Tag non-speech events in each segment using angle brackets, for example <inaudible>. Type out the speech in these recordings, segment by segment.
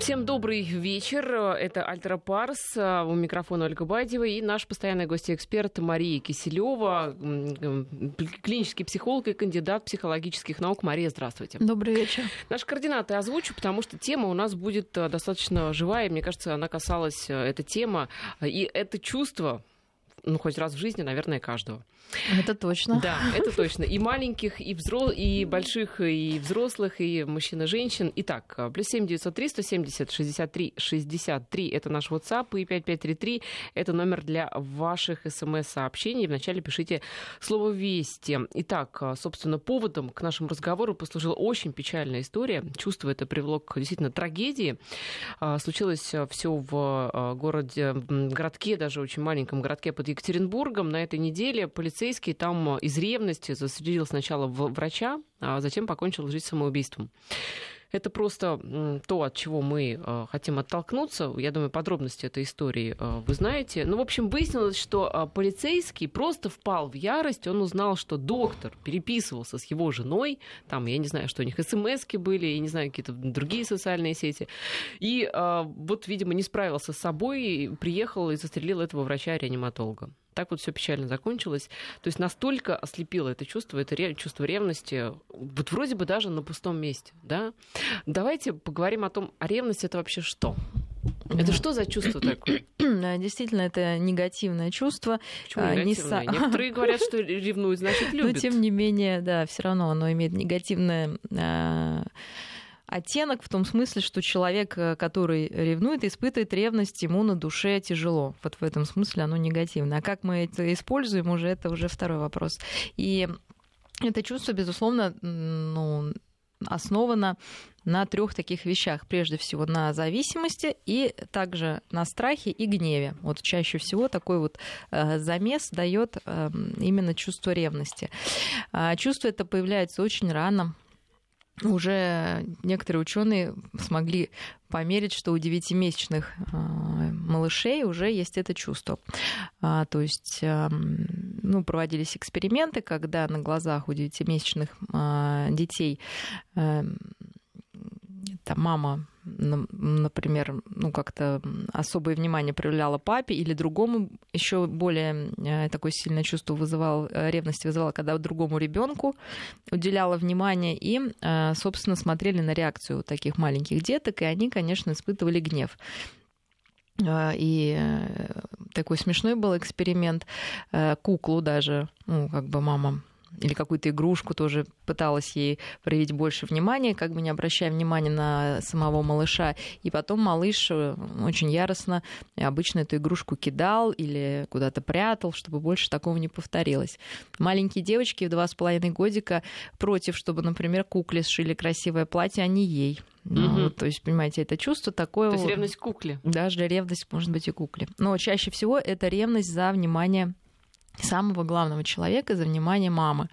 Всем добрый вечер. Это Альтера Парс. У микрофона Ольга Бадева и наш постоянный гость-эксперт Мария Киселева, клинический психолог и кандидат психологических наук. Мария, здравствуйте. Добрый вечер. Наши координаты озвучу, потому что тема у нас будет э, достаточно живая. Мне кажется, она касалась, э, эта тема, и это чувство, ну, хоть раз в жизни, наверное, каждого. Это точно. Да, это точно. И маленьких, и, взро... и больших, и взрослых, и мужчин, и женщин. Итак, плюс семь девятьсот три сто семьдесят шестьдесят три шестьдесят три это наш WhatsApp, и пять пять три три это номер для ваших смс-сообщений. Вначале пишите слово «Вести». Итак, собственно, поводом к нашему разговору послужила очень печальная история. Чувство это привело к действительно трагедии. А, случилось все в а, городе, городке, даже очень маленьком городке под Екатеринбургом. На этой неделе полицейский там э, из ревности застрелил сначала врача, а затем покончил жизнь самоубийством. Это просто то, от чего мы э, хотим оттолкнуться. Я думаю, подробности этой истории э, вы знаете. Ну, в общем, выяснилось, что полицейский просто впал в ярость. Он узнал, что доктор переписывался с его женой. Там, я не знаю, что у них смс были, я не знаю, какие-то другие социальные сети. И вот, видимо, не справился с собой, приехал и застрелил этого врача-реаниматолога так вот все печально закончилось. То есть настолько ослепило это чувство, это ре, чувство ревности, вот вроде бы даже на пустом месте, да. Давайте поговорим о том, а ревность это вообще что? Это что за чувство такое? <clears throat> Действительно, это негативное чувство. Почему а, негативное? Не... Некоторые говорят, <laughs> что ревнуют, значит, любят. Но тем не менее, да, все равно оно имеет негативное а, оттенок в том смысле, что человек, э, который ревнует, испытывает ревность, ему на душе тяжело. Вот в этом смысле оно негативное. А как мы это используем, уже это уже второй вопрос. И это чувство, безусловно, ну, основано на трех таких вещах. Прежде всего на зависимости и также на страхе и гневе. Вот чаще всего такой вот э, замес дает э, именно чувство ревности. А чувство это появляется очень рано уже некоторые ученые смогли померить, что у девятимесячных а, малышей уже есть это чувство. А, то есть ну, проводились эксперименты, когда на глазах у девятимесячных а, детей там мама например, ну, как-то особое внимание проявляла папе или другому, еще более э, такое сильное чувство вызывал, э, ревность вызывала, когда другому ребенку уделяла внимание и, э, собственно, смотрели на реакцию таких маленьких деток, и они, конечно, испытывали гнев. И такой смешной был эксперимент. Куклу даже, ну, как бы мама или какую-то игрушку тоже пыталась ей проявить больше внимания, как бы не обращая внимания на самого малыша. И потом малыш э, очень яростно обычно эту игрушку кидал или куда-то прятал, чтобы больше такого не повторилось. Маленькие девочки в два с половиной годика против, чтобы, например, кукле сшили красивое платье, а не ей. Ну, угу. То есть, понимаете, это чувство такое... То есть ревность к кукле. Даже ревность может быть и кукле. Но чаще всего это ревность за внимание самого главного человека за внимание мамы.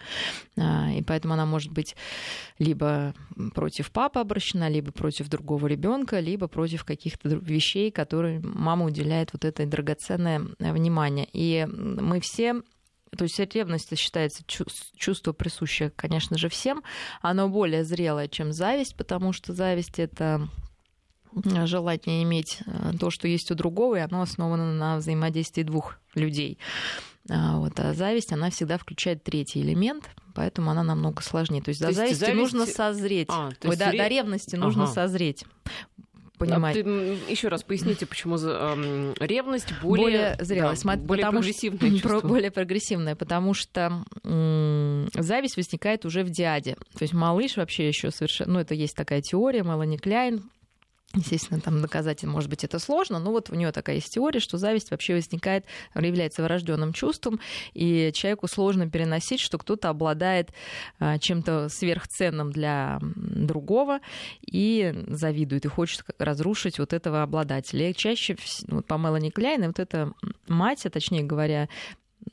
А, и поэтому она может быть либо против папы обращена, либо против другого ребенка, либо против каких-то вещей, которые мама уделяет вот это драгоценное внимание. И мы все то есть ревность считается чувство присущее, конечно же, всем. Оно более зрелое, чем зависть, потому что зависть это желание иметь э, то, что есть у другого, и оно основано на взаимодействии двух людей. А, вот, а зависть, она всегда включает третий элемент, поэтому она намного сложнее. То есть до зависти зависть... нужно созреть. А, Ой, есть... до, до ревности ага. нужно созреть понимать. А еще раз поясните, почему э, ревность более, более зрелая, да, более прогрессивная <laughs> чувство. Более прогрессивная, потому что э, зависть возникает уже в диаде. То есть малыш вообще еще совершенно... Ну, это есть такая теория, Мелани Кляйн, Естественно, там доказать, может быть, это сложно, но вот у нее такая есть теория, что зависть вообще возникает, является врожденным чувством, и человеку сложно переносить, что кто-то обладает а, чем-то сверхценным для другого и завидует, и хочет разрушить вот этого обладателя. И чаще, вот по Мелани Кляйн, вот эта мать, а точнее говоря,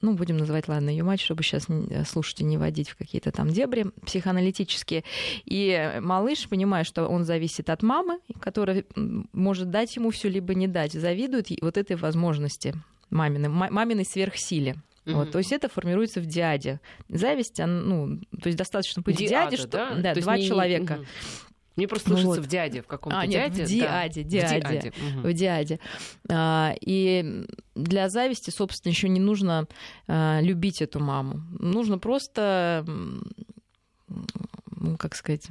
ну, будем называть, ладно, ее мать, чтобы сейчас э, слушайте, не водить в какие-то там дебри психоаналитические. И малыш, понимая, что он зависит от мамы, которая может дать ему все либо не дать, завидует вот этой возможности маминой, маминой сверхсиле. Mm-hmm. Вот, то есть это формируется в диаде. Зависть, ну, то есть достаточно быть Диада, диаде, что да, да, два не... человека. Mm-hmm Мне просто слышится вот. в дяде, в каком-то а, нет, дяде. В диаде, да. диаде. В диаде. Угу. В диаде. А, и для зависти, собственно, еще не нужно а, любить эту маму. Нужно просто, ну, как сказать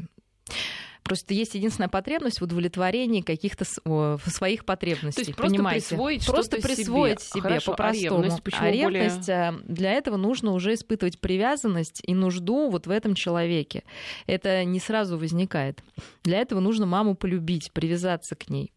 Просто есть единственная потребность в удовлетворении каких-то своих потребностей. То есть просто понимаете? присвоить Просто присвоить себе, себе по-простому. А ревность, а ревность более... для этого нужно уже испытывать привязанность и нужду вот в этом человеке. Это не сразу возникает. Для этого нужно маму полюбить, привязаться к ней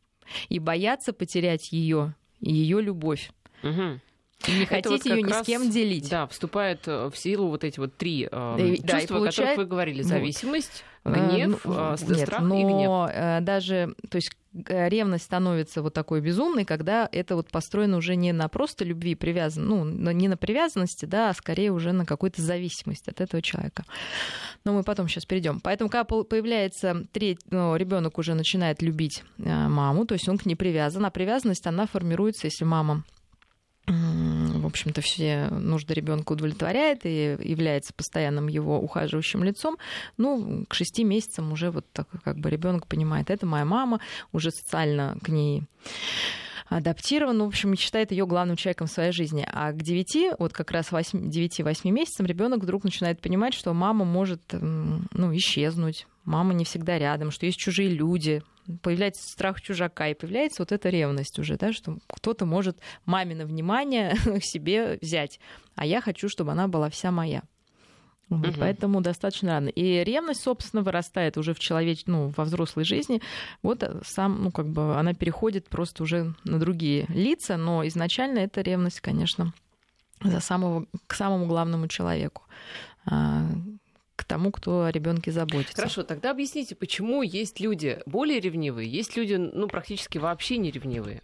и бояться потерять ее ее любовь. Угу. Не хотите вот ее ни раз, с кем делить. Да, вступает э, в силу вот эти вот три э, да, чувства, получает... о которых вы говорили. Зависимость, вот. гнев, э, ну, нет, страх но и гнев. Э, даже, то есть ревность становится вот такой безумной, когда это вот построено уже не на просто любви, привязан, ну, не на привязанности, да, а скорее уже на какой-то зависимости от этого человека. Но мы потом сейчас перейдем. Поэтому, когда появляется третий, ну, ребенок уже начинает любить маму, то есть он к ней привязан, а привязанность, она формируется, если мама в общем-то, все нужды ребенка удовлетворяет и является постоянным его ухаживающим лицом, ну, к шести месяцам уже вот так как бы ребенок понимает, это моя мама, уже социально к ней адаптирован, в общем, считает ее главным человеком в своей жизни. А к 9, вот как раз 9-8 месяцам ребенок вдруг начинает понимать, что мама может ну, исчезнуть, мама не всегда рядом, что есть чужие люди, появляется страх чужака, и появляется вот эта ревность уже, да, что кто-то может мамино внимание <laughs> к себе взять, а я хочу, чтобы она была вся моя. Вот, угу. Поэтому достаточно рано. И ревность, собственно, вырастает уже в человеч... ну, во взрослой жизни. Вот э, сам, ну, как бы она переходит просто уже на другие лица, но изначально эта ревность, конечно, за самого, к самому главному человеку а, к тому, кто о ребенке заботится. Хорошо, тогда объясните, почему есть люди более ревнивые, есть люди, ну, практически вообще не ревнивые?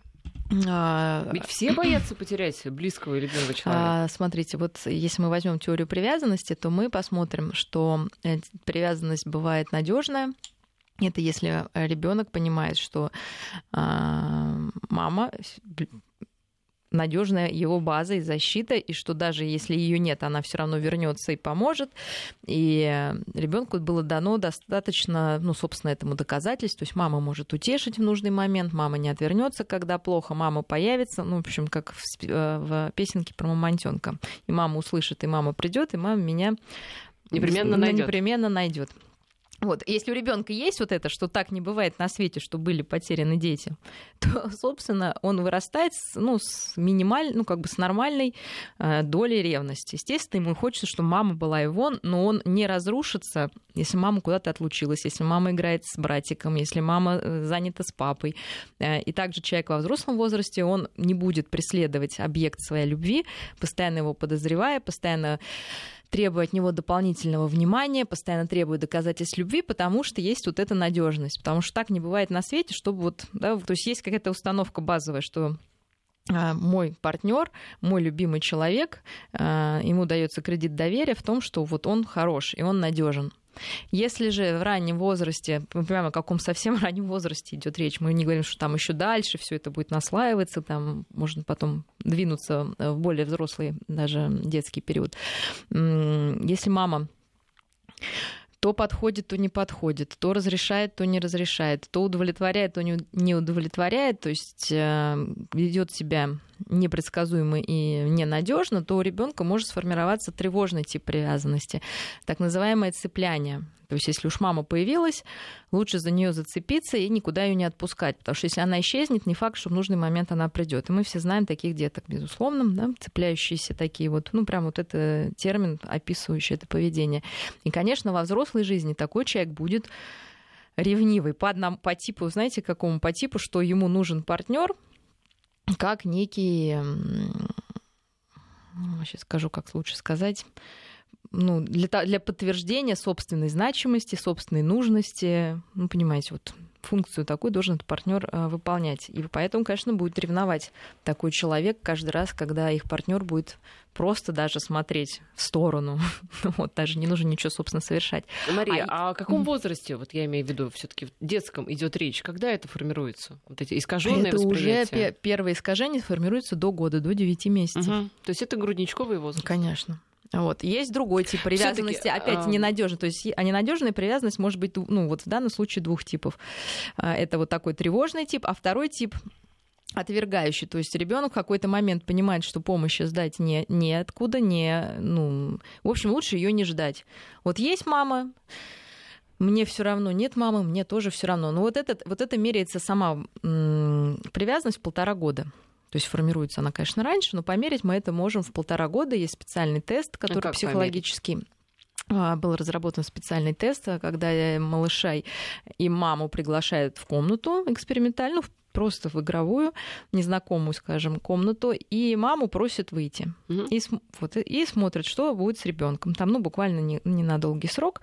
А... Ведь все боятся потерять близкого или любимого человека. А, смотрите, вот если мы возьмем теорию привязанности, то мы посмотрим, что э, привязанность бывает надежная, это если ребенок понимает, что а, мама надежная его база и защита, и что даже если ее нет, она все равно вернется и поможет. И ребенку было дано достаточно, ну, собственно, этому доказательств. То есть мама может утешить в нужный момент, мама не отвернется, когда плохо, мама появится. Ну, в общем, как в, э, в песенке про мамонтенка. И мама услышит, и мама придет, и мама меня непременно найдет. Непременно найдет. Вот, если у ребенка есть вот это, что так не бывает на свете, что были потеряны дети, <laughs> то, собственно, он вырастает с, ну, с минимальной, ну, как бы с нормальной э, долей ревности. Естественно, ему хочется, чтобы мама была его, но он не разрушится, если мама куда-то отлучилась, если мама играет с братиком, если мама э, занята с папой. Э, и также человек во взрослом возрасте, он не будет преследовать объект своей любви, постоянно его подозревая, постоянно требуя от него дополнительного внимания, постоянно требует доказательств любви, потому что есть вот эта надежность, потому что так не бывает на свете, чтобы вот, да, то есть есть какая-то установка базовая, что а, мой партнер, мой любимый человек, а, ему дается кредит доверия в том, что вот он хорош и он надежен. Если же в раннем возрасте, мы понимаем, о каком совсем <laughs> раннем возрасте идет речь, мы не говорим, что там еще дальше все это будет наслаиваться, там можно потом двинуться в более взрослый, даже детский период. Если мама то подходит, то не подходит, то разрешает, то не разрешает, то удовлетворяет, то не удовлетворяет, то есть э, ведет себя непредсказуемо и ненадежно, то у ребенка может сформироваться тревожный тип привязанности, так называемое цепляние. То есть, если уж мама появилась, лучше за нее зацепиться и никуда ее не отпускать. Потому что если она исчезнет, не факт, что в нужный момент она придет. И мы все знаем таких деток, безусловно, да, цепляющиеся такие вот, ну, прям вот это термин, описывающий это поведение. И, конечно, во взрослой жизни такой человек будет ревнивый по, одному, по типу, знаете, какому по типу, что ему нужен партнер, как некий, сейчас скажу, как лучше сказать, ну, для, для подтверждения собственной значимости, собственной нужности, ну, понимаете, вот функцию такую должен этот партнер э, выполнять. И поэтому, конечно, будет ревновать такой человек каждый раз, когда их партнер будет просто даже смотреть в сторону. <laughs> вот, даже не нужно ничего, собственно, совершать. Мария, а, а о каком возрасте, вот я имею в виду, все-таки в детском идет речь? Когда это формируется? Вот эти искаженные Это уже первое искажение формируется до года, до 9 месяцев. Угу. То есть это грудничковый возраст? Конечно. Вот. Есть другой тип привязанности, опять а... ненадежный. То есть а ненадежная привязанность может быть, ну, вот в данном случае двух типов. А, это вот такой тревожный тип, а второй тип отвергающий. То есть ребенок в какой-то момент понимает, что помощи ждать не, неоткуда, не, ну, в общем, лучше ее не ждать. Вот есть мама, мне все равно, нет мамы, мне тоже все равно. Но вот это, вот это меряется сама м- привязанность в полтора года. То есть формируется она, конечно, раньше, но померить мы это можем в полтора года. Есть специальный тест, а который а психологический. Померить? был разработан специальный тест, когда малыша и маму приглашают в комнату экспериментальную, просто в игровую, незнакомую, скажем, комнату, и маму просят выйти. Угу. И, вот, и смотрят, что будет с ребенком. Там, ну, буквально не, не на долгий срок.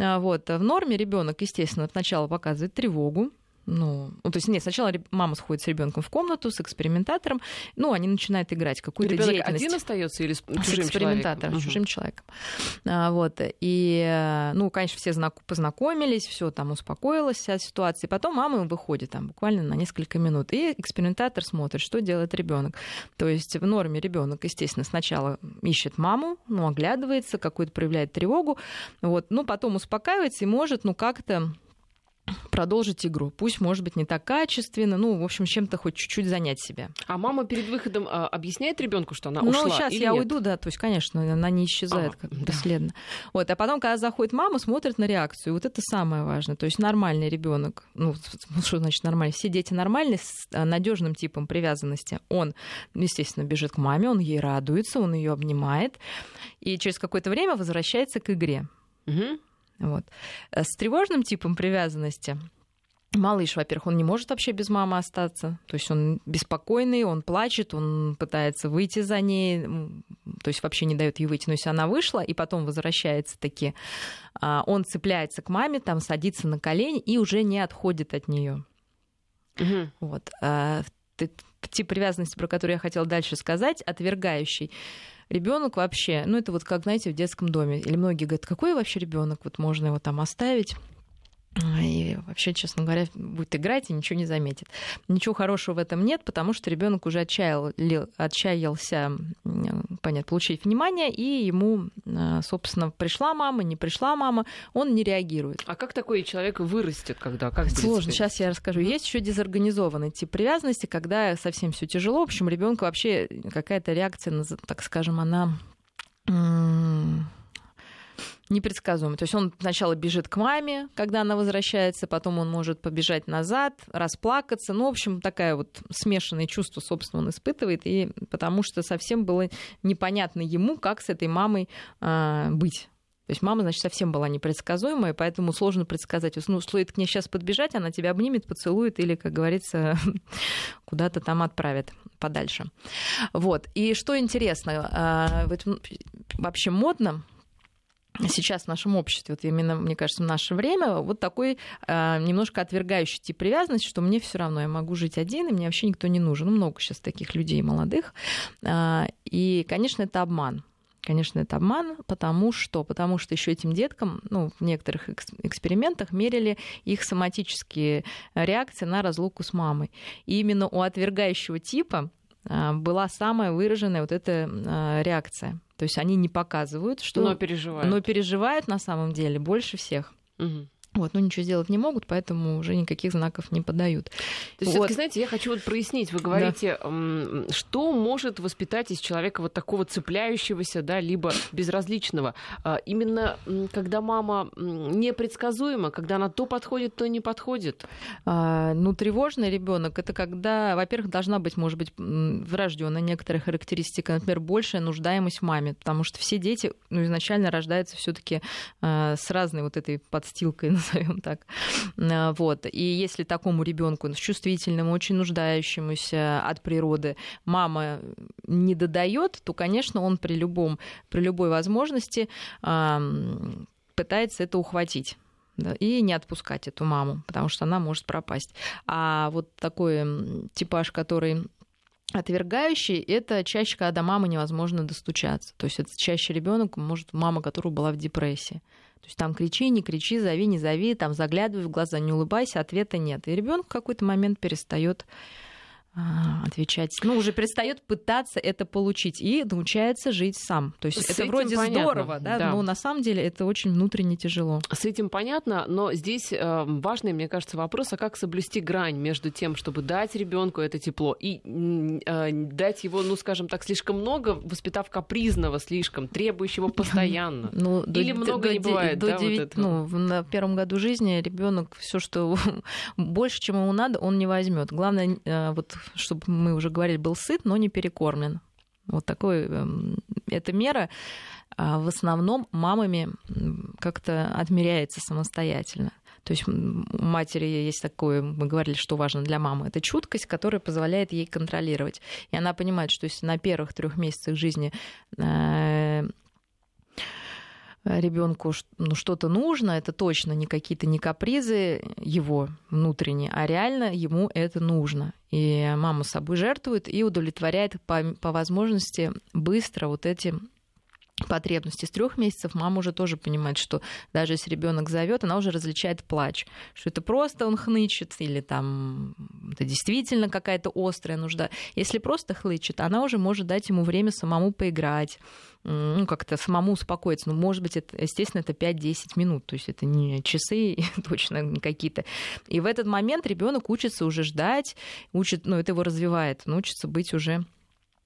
А, вот. В норме ребенок, естественно, сначала показывает тревогу, ну, ну, то есть нет, сначала мама сходит с ребенком в комнату с экспериментатором, ну, они начинают играть какую-то деятельность. один остается или с чужим с экспериментатором, человеком? с чужим человеком. А, вот, и, ну, конечно, все знак... познакомились, все там успокоилась вся ситуация, потом мама выходит там буквально на несколько минут, и экспериментатор смотрит, что делает ребенок. То есть в норме ребенок, естественно, сначала ищет маму, ну, оглядывается, какую-то проявляет тревогу, вот, ну, потом успокаивается и может, ну, как-то продолжить игру. Пусть, может быть, не так качественно, ну, в общем, чем-то хоть чуть-чуть занять себя. А мама перед выходом а, объясняет ребенку, что она ну, ушла? Ну, сейчас я нет? уйду, да, то есть, конечно, она не исчезает а, как да. бесследно. Вот, а потом, когда заходит мама, смотрит на реакцию. Вот это самое важное. То есть нормальный ребенок, ну, что значит нормальный? Все дети нормальные с а, надежным типом привязанности. Он, естественно, бежит к маме, он ей радуется, он ее обнимает, и через какое-то время возвращается к игре. Угу. Вот. Э, с тревожным типом привязанности Малыш, во-первых, он не может вообще без мамы остаться. То есть он беспокойный, он плачет, он пытается выйти за ней, то есть вообще не дает ей выйти. Но если она вышла и потом возвращается таки, а, он цепляется к маме, там садится на колени и уже не отходит от нее. Угу. Вот. А, тип привязанности, про который я хотела дальше сказать, отвергающий ребенок вообще, ну это вот как, знаете, в детском доме. Или многие говорят, какой вообще ребенок, вот можно его там оставить и вообще, честно говоря, будет играть и ничего не заметит. Ничего хорошего в этом нет, потому что ребенок уже отчаял, отчаялся понятно, получить внимание, и ему, э, собственно, пришла мама, не пришла мама, он не реагирует. А как такой человек вырастет, когда? Как Сложно, сейчас я расскажу. Есть еще дезорганизованный тип привязанности, когда совсем все тяжело. В общем, ребенка вообще какая-то реакция, так скажем, она непредсказуемый. То есть он сначала бежит к маме, когда она возвращается, потом он может побежать назад, расплакаться. Ну, в общем, такая вот смешанное чувство, собственно, он испытывает, и потому что совсем было непонятно ему, как с этой мамой э, быть. То есть мама, значит, совсем была непредсказуемая, поэтому сложно предсказать. Ну, стоит к ней сейчас подбежать, она тебя обнимет, поцелует или, как говорится, <laughs> куда-то там отправит подальше. Вот. И что интересно, а, вообще модно сейчас в нашем обществе, вот именно, мне кажется, в наше время, вот такой э, немножко отвергающий тип привязанности, что мне все равно, я могу жить один, и мне вообще никто не нужен. Ну, много сейчас таких людей молодых. Э, и, конечно, это обман. Конечно, это обман, потому что, потому что еще этим деткам, ну, в некоторых экспериментах мерили их соматические реакции на разлуку с мамой. И именно у отвергающего типа была самая выраженная вот эта реакция. То есть они не показывают, что... Но переживают. Но переживают на самом деле больше всех. Угу. Вот, но ничего сделать не могут, поэтому уже никаких знаков не подают. То есть, вот. знаете, я хочу вот прояснить. Вы говорите, да. что может воспитать из человека вот такого цепляющегося, да, либо безразличного? А, именно когда мама непредсказуема, когда она то подходит, то не подходит? А, ну, тревожный ребенок это когда, во-первых, должна быть, может быть, врожденная некоторая характеристика, например, большая нуждаемость в маме, потому что все дети ну, изначально рождаются все-таки а, с разной вот этой подстилкой назовем так. А, вот. И если такому ребенку, чувствительному, очень нуждающемуся от природы, мама не додает, то, конечно, он при, любом, при любой возможности пытается это ухватить и не отпускать эту маму, потому что она может пропасть. А вот такой типаж, который отвергающий, это чаще, когда до мамы невозможно достучаться. То есть это чаще ребенок, может, мама, которая была в депрессии. То есть там кричи, не кричи, зови, не зови, там заглядывай в глаза, не улыбайся, ответа нет. И ребенок в какой-то момент перестает отвечать. Ну, уже перестает пытаться это получить и научается жить сам. То есть С это вроде понятно, здорово, да, да. но на самом деле это очень внутренне тяжело. С этим понятно, но здесь э, важный, мне кажется, вопрос, а как соблюсти грань между тем, чтобы дать ребенку это тепло и э, дать его, ну, скажем так, слишком много, воспитав капризного слишком, требующего постоянно. Ну, Или много не де- бывает, до да, вот девять- этого? ну, на первом году жизни ребенок все, что <laughs> больше, чем ему надо, он не возьмет. Главное, э, вот, чтобы мы уже говорили, был сыт, но не перекормлен. Вот такой эм, эта мера а, в основном мамами как-то отмеряется самостоятельно. То есть у матери есть такое, мы говорили, что важно для мамы, это чуткость, которая позволяет ей контролировать. И она понимает, что если на первых трех месяцах жизни э, ребенку ну, что-то нужно, это точно не какие-то не капризы его внутренние, а реально ему это нужно. И мама собой жертвует и удовлетворяет по, по возможности быстро вот эти потребности. С трех месяцев мама уже тоже понимает, что даже если ребенок зовет, она уже различает плач, что это просто он хнычет или там это действительно какая-то острая нужда. Если просто хнычет, она уже может дать ему время самому поиграть, ну, как-то самому успокоиться. Ну, может быть, это, естественно, это 5-10 минут, то есть это не часы <laughs> точно какие-то. И в этот момент ребенок учится уже ждать, учит, ну, это его развивает, он учится быть уже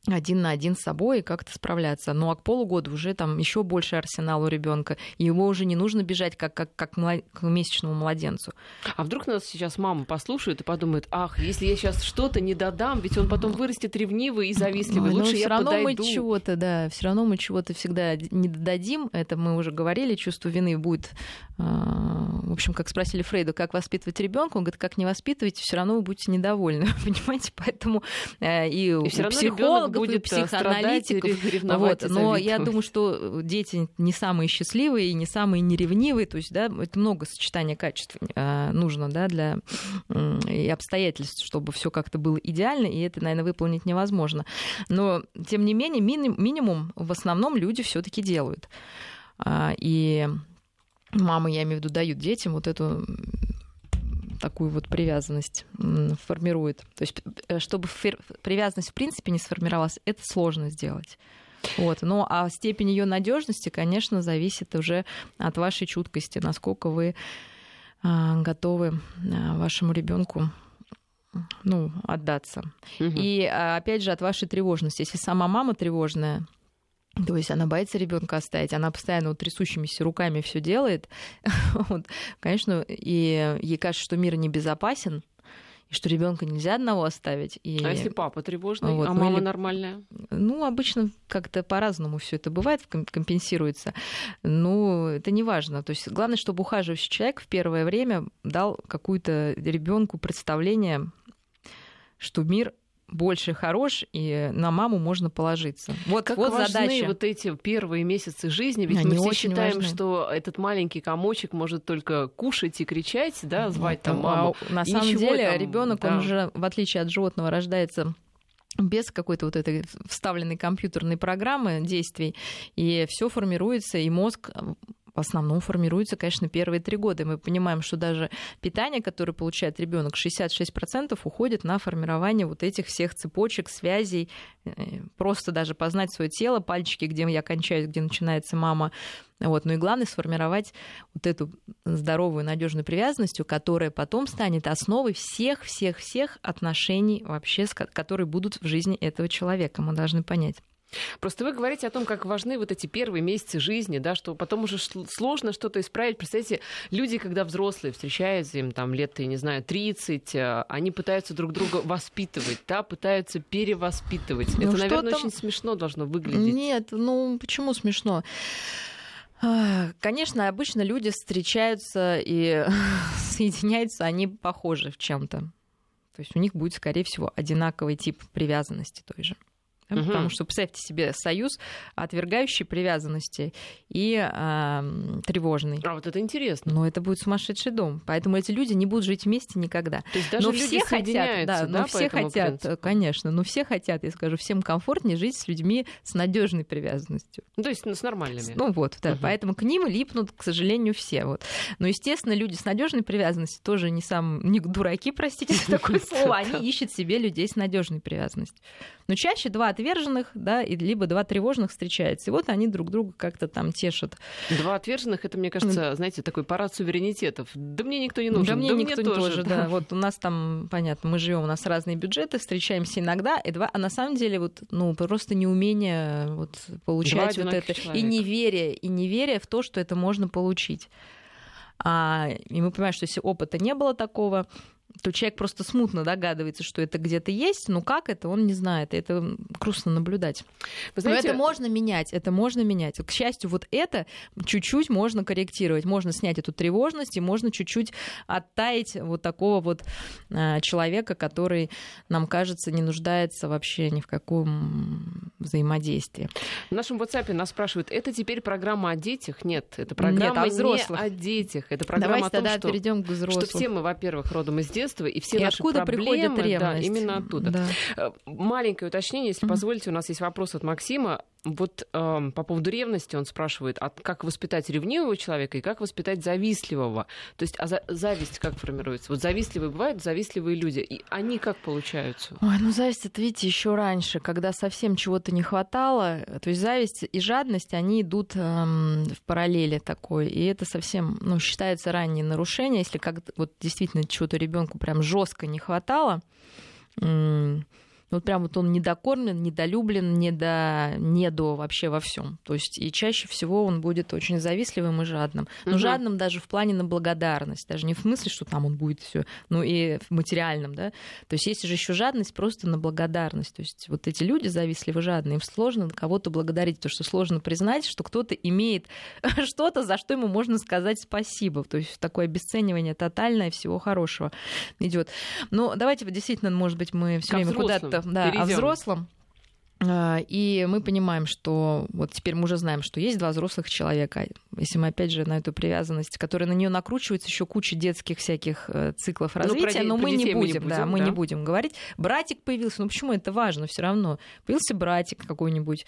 один на один с собой и как-то справляться. Ну а к полугоду уже там еще больше арсенал у ребенка, его уже не нужно бежать как, как, как мла- к месячному младенцу. А вдруг нас сейчас мама послушает и подумает, ах, если я сейчас что-то не додам, ведь он потом вырастет ревнивый и завистливый, Ой, ну, лучше я равно подойду. мы чего-то, да, все равно мы чего-то всегда не додадим. Это мы уже говорили, чувство вины будет. а, В общем, как спросили Фрейда, как воспитывать ребенка, он говорит, как не воспитывать, все равно вы будете недовольны, <laughs> понимаете? Поэтому э, и, И у все равно будет э, психоаналитиков <laughs> Вот, но я думаю, что дети не самые счастливые и не самые неревнивые, то есть, да, это много сочетания качеств э, нужно, да, для и обстоятельств, чтобы все как-то было идеально, и это, наверное, выполнить невозможно. Но, тем не менее, мини- минимум в основном люди все-таки делают. А, И мамы, я имею в виду, дают детям вот эту такую вот привязанность формирует. То есть, э, чтобы привязанность в принципе не сформировалась, это сложно сделать. Вот. Ну, а степень ее надежности, конечно, зависит уже от вашей чуткости, насколько вы а, готовы а, вашему ребенку ну, отдаться. Мгм. И а, опять же от вашей тревожности. Если сама мама тревожная, то есть она боится ребенка оставить, она постоянно вот трясущимися руками все делает, <laughs> вот, конечно, и ей кажется, что мир небезопасен, и что ребенка нельзя одного оставить. И, А если папа тревожный, Вот, а ну мама или- нормальная? ну, обычно как-то по-разному все это бывает, ком- компенсируется. Ну, это не важно. То есть главное, чтобы ухаживающий человек в первое время дал какую-то ребенку представление, что мир больше хорош, и на маму можно положиться. Вот, Как вот важны задача. вот эти первые месяцы жизни, ведь Они мы все считаем, важны. что этот маленький комочек может только кушать и кричать, да, звать там А маму. на И самом деле там, ребенок, да. он же, в отличие от животного, рождается без какой-то вот этой вставленной компьютерной программы действий, и все формируется, и мозг в основном формируется, конечно, первые три года. Мы понимаем, что даже питание, которое получает ребенок, 66% уходит на формирование вот этих всех цепочек, связей, э, просто даже познать свое тело, пальчики, где я кончаюсь, где начинается мама. Вот. Ну и главное сформировать вот эту здоровую, надежную привязанность, которая потом станет основой всех-всех-всех отношений вообще, которые будут в жизни этого человека. Мы должны понять. Просто вы говорите о том, как важны вот эти первые месяцы жизни, да, что потом уже сложно что-то исправить. Представьте, люди, когда взрослые встречаются, им там лет, я не знаю, 30, э, они пытаются друг друга воспитывать, да, пытаются перевоспитывать. Ну, Это, наверное, там? очень смешно должно выглядеть. Нет, ну почему смешно? А, Конечно, обычно люди встречаются и <laughs> соединяются, они похожи в чем-то. То есть у них будет, скорее всего, одинаковый тип привязанности той же. Да? Угу. Потому что представьте себе союз, отвергающий привязанности и э, тревожный. А вот это интересно. Но это будет сумасшедший дом. Поэтому эти люди не будут жить вместе никогда. То есть даже но люди все хотят, да, да, но все хотят, принципу? конечно, но все хотят, я скажу, всем комфортнее жить с людьми с надежной привязанностью. Ну, то есть ну, с нормальными. Ну вот, да. Угу. Поэтому к ним липнут, к сожалению, все. Вот. Но, естественно, люди с надежной привязанностью тоже не сам не дураки, простите за такое <laughs> слово, они ищут себе людей с надежной привязанностью. Но чаще два отверженных, да, и либо два тревожных встречаются. И вот они друг друга как-то там тешат. Два отверженных, это, мне кажется, знаете, такой парад суверенитетов. Да мне никто не нужен. Да мне да никто мне не тоже, тоже, да. Вот у нас там, понятно, мы живем, у нас разные бюджеты, встречаемся иногда, и два, а на самом деле вот, ну, просто неумение вот получать вот это. Человека. И неверие, и неверие в то, что это можно получить. А, и мы понимаем, что если опыта не было такого, то человек просто смутно догадывается, что это где-то есть, но как это, он не знает. Это грустно наблюдать. Вы знаете... Но это можно менять, это можно менять. К счастью, вот это чуть-чуть можно корректировать. Можно снять эту тревожность, и можно чуть-чуть оттаять вот такого вот э, человека, который, нам кажется, не нуждается вообще ни в каком взаимодействии. В нашем WhatsApp нас спрашивают, это теперь программа о детях? Нет, это программа Нет, о взрослых. не о детях. Это программа Давайте о том, тогда что, перейдем к взрослым. что все мы, во-первых, родом из детства, и все и наши откуда проблемы, приходит да, ревность? именно оттуда. Да. Маленькое уточнение, если mm-hmm. позволите, у нас есть вопрос от Максима. Вот э, по поводу ревности он спрашивает, а как воспитать ревнивого человека и как воспитать завистливого? То есть, а за- зависть как формируется? Вот завистливые бывают, завистливые люди, и они как получаются? Ой, ну зависть, это, видите, еще раньше, когда совсем чего-то не хватало. То есть зависть и жадность, они идут эм, в параллели такой, и это совсем, ну, считается раннее нарушение, если как вот действительно чего-то ребенку прям жестко не хватало. Вот прям вот он недокормлен, недолюблен, недо, недо вообще во всем. То есть и чаще всего он будет очень завистливым и жадным. Но Мгм. жадным даже в плане на благодарность, даже не в смысле, что там он будет все, ну и в материальном, да. То есть есть же еще жадность просто на благодарность. То есть вот эти люди завистливо жадные, им сложно кого-то благодарить, потому что сложно признать, что кто-то имеет <laughs> что-то, за что ему можно сказать спасибо. То есть такое обесценивание тотальное всего хорошего идет. Но давайте вот действительно, может быть, мы все время куда-то да, о перейдём. взрослом. А, И мы понимаем, что вот теперь мы уже знаем, что есть два взрослых человека. Если мы опять же на эту привязанность, которая на нее накручивается еще куча детских всяких э, циклов Ну, про развития, но мы не детей мы не будем, да, будем, мы да. не будем говорить. Братик появился, ну почему это важно? Все равно появился братик какой-нибудь.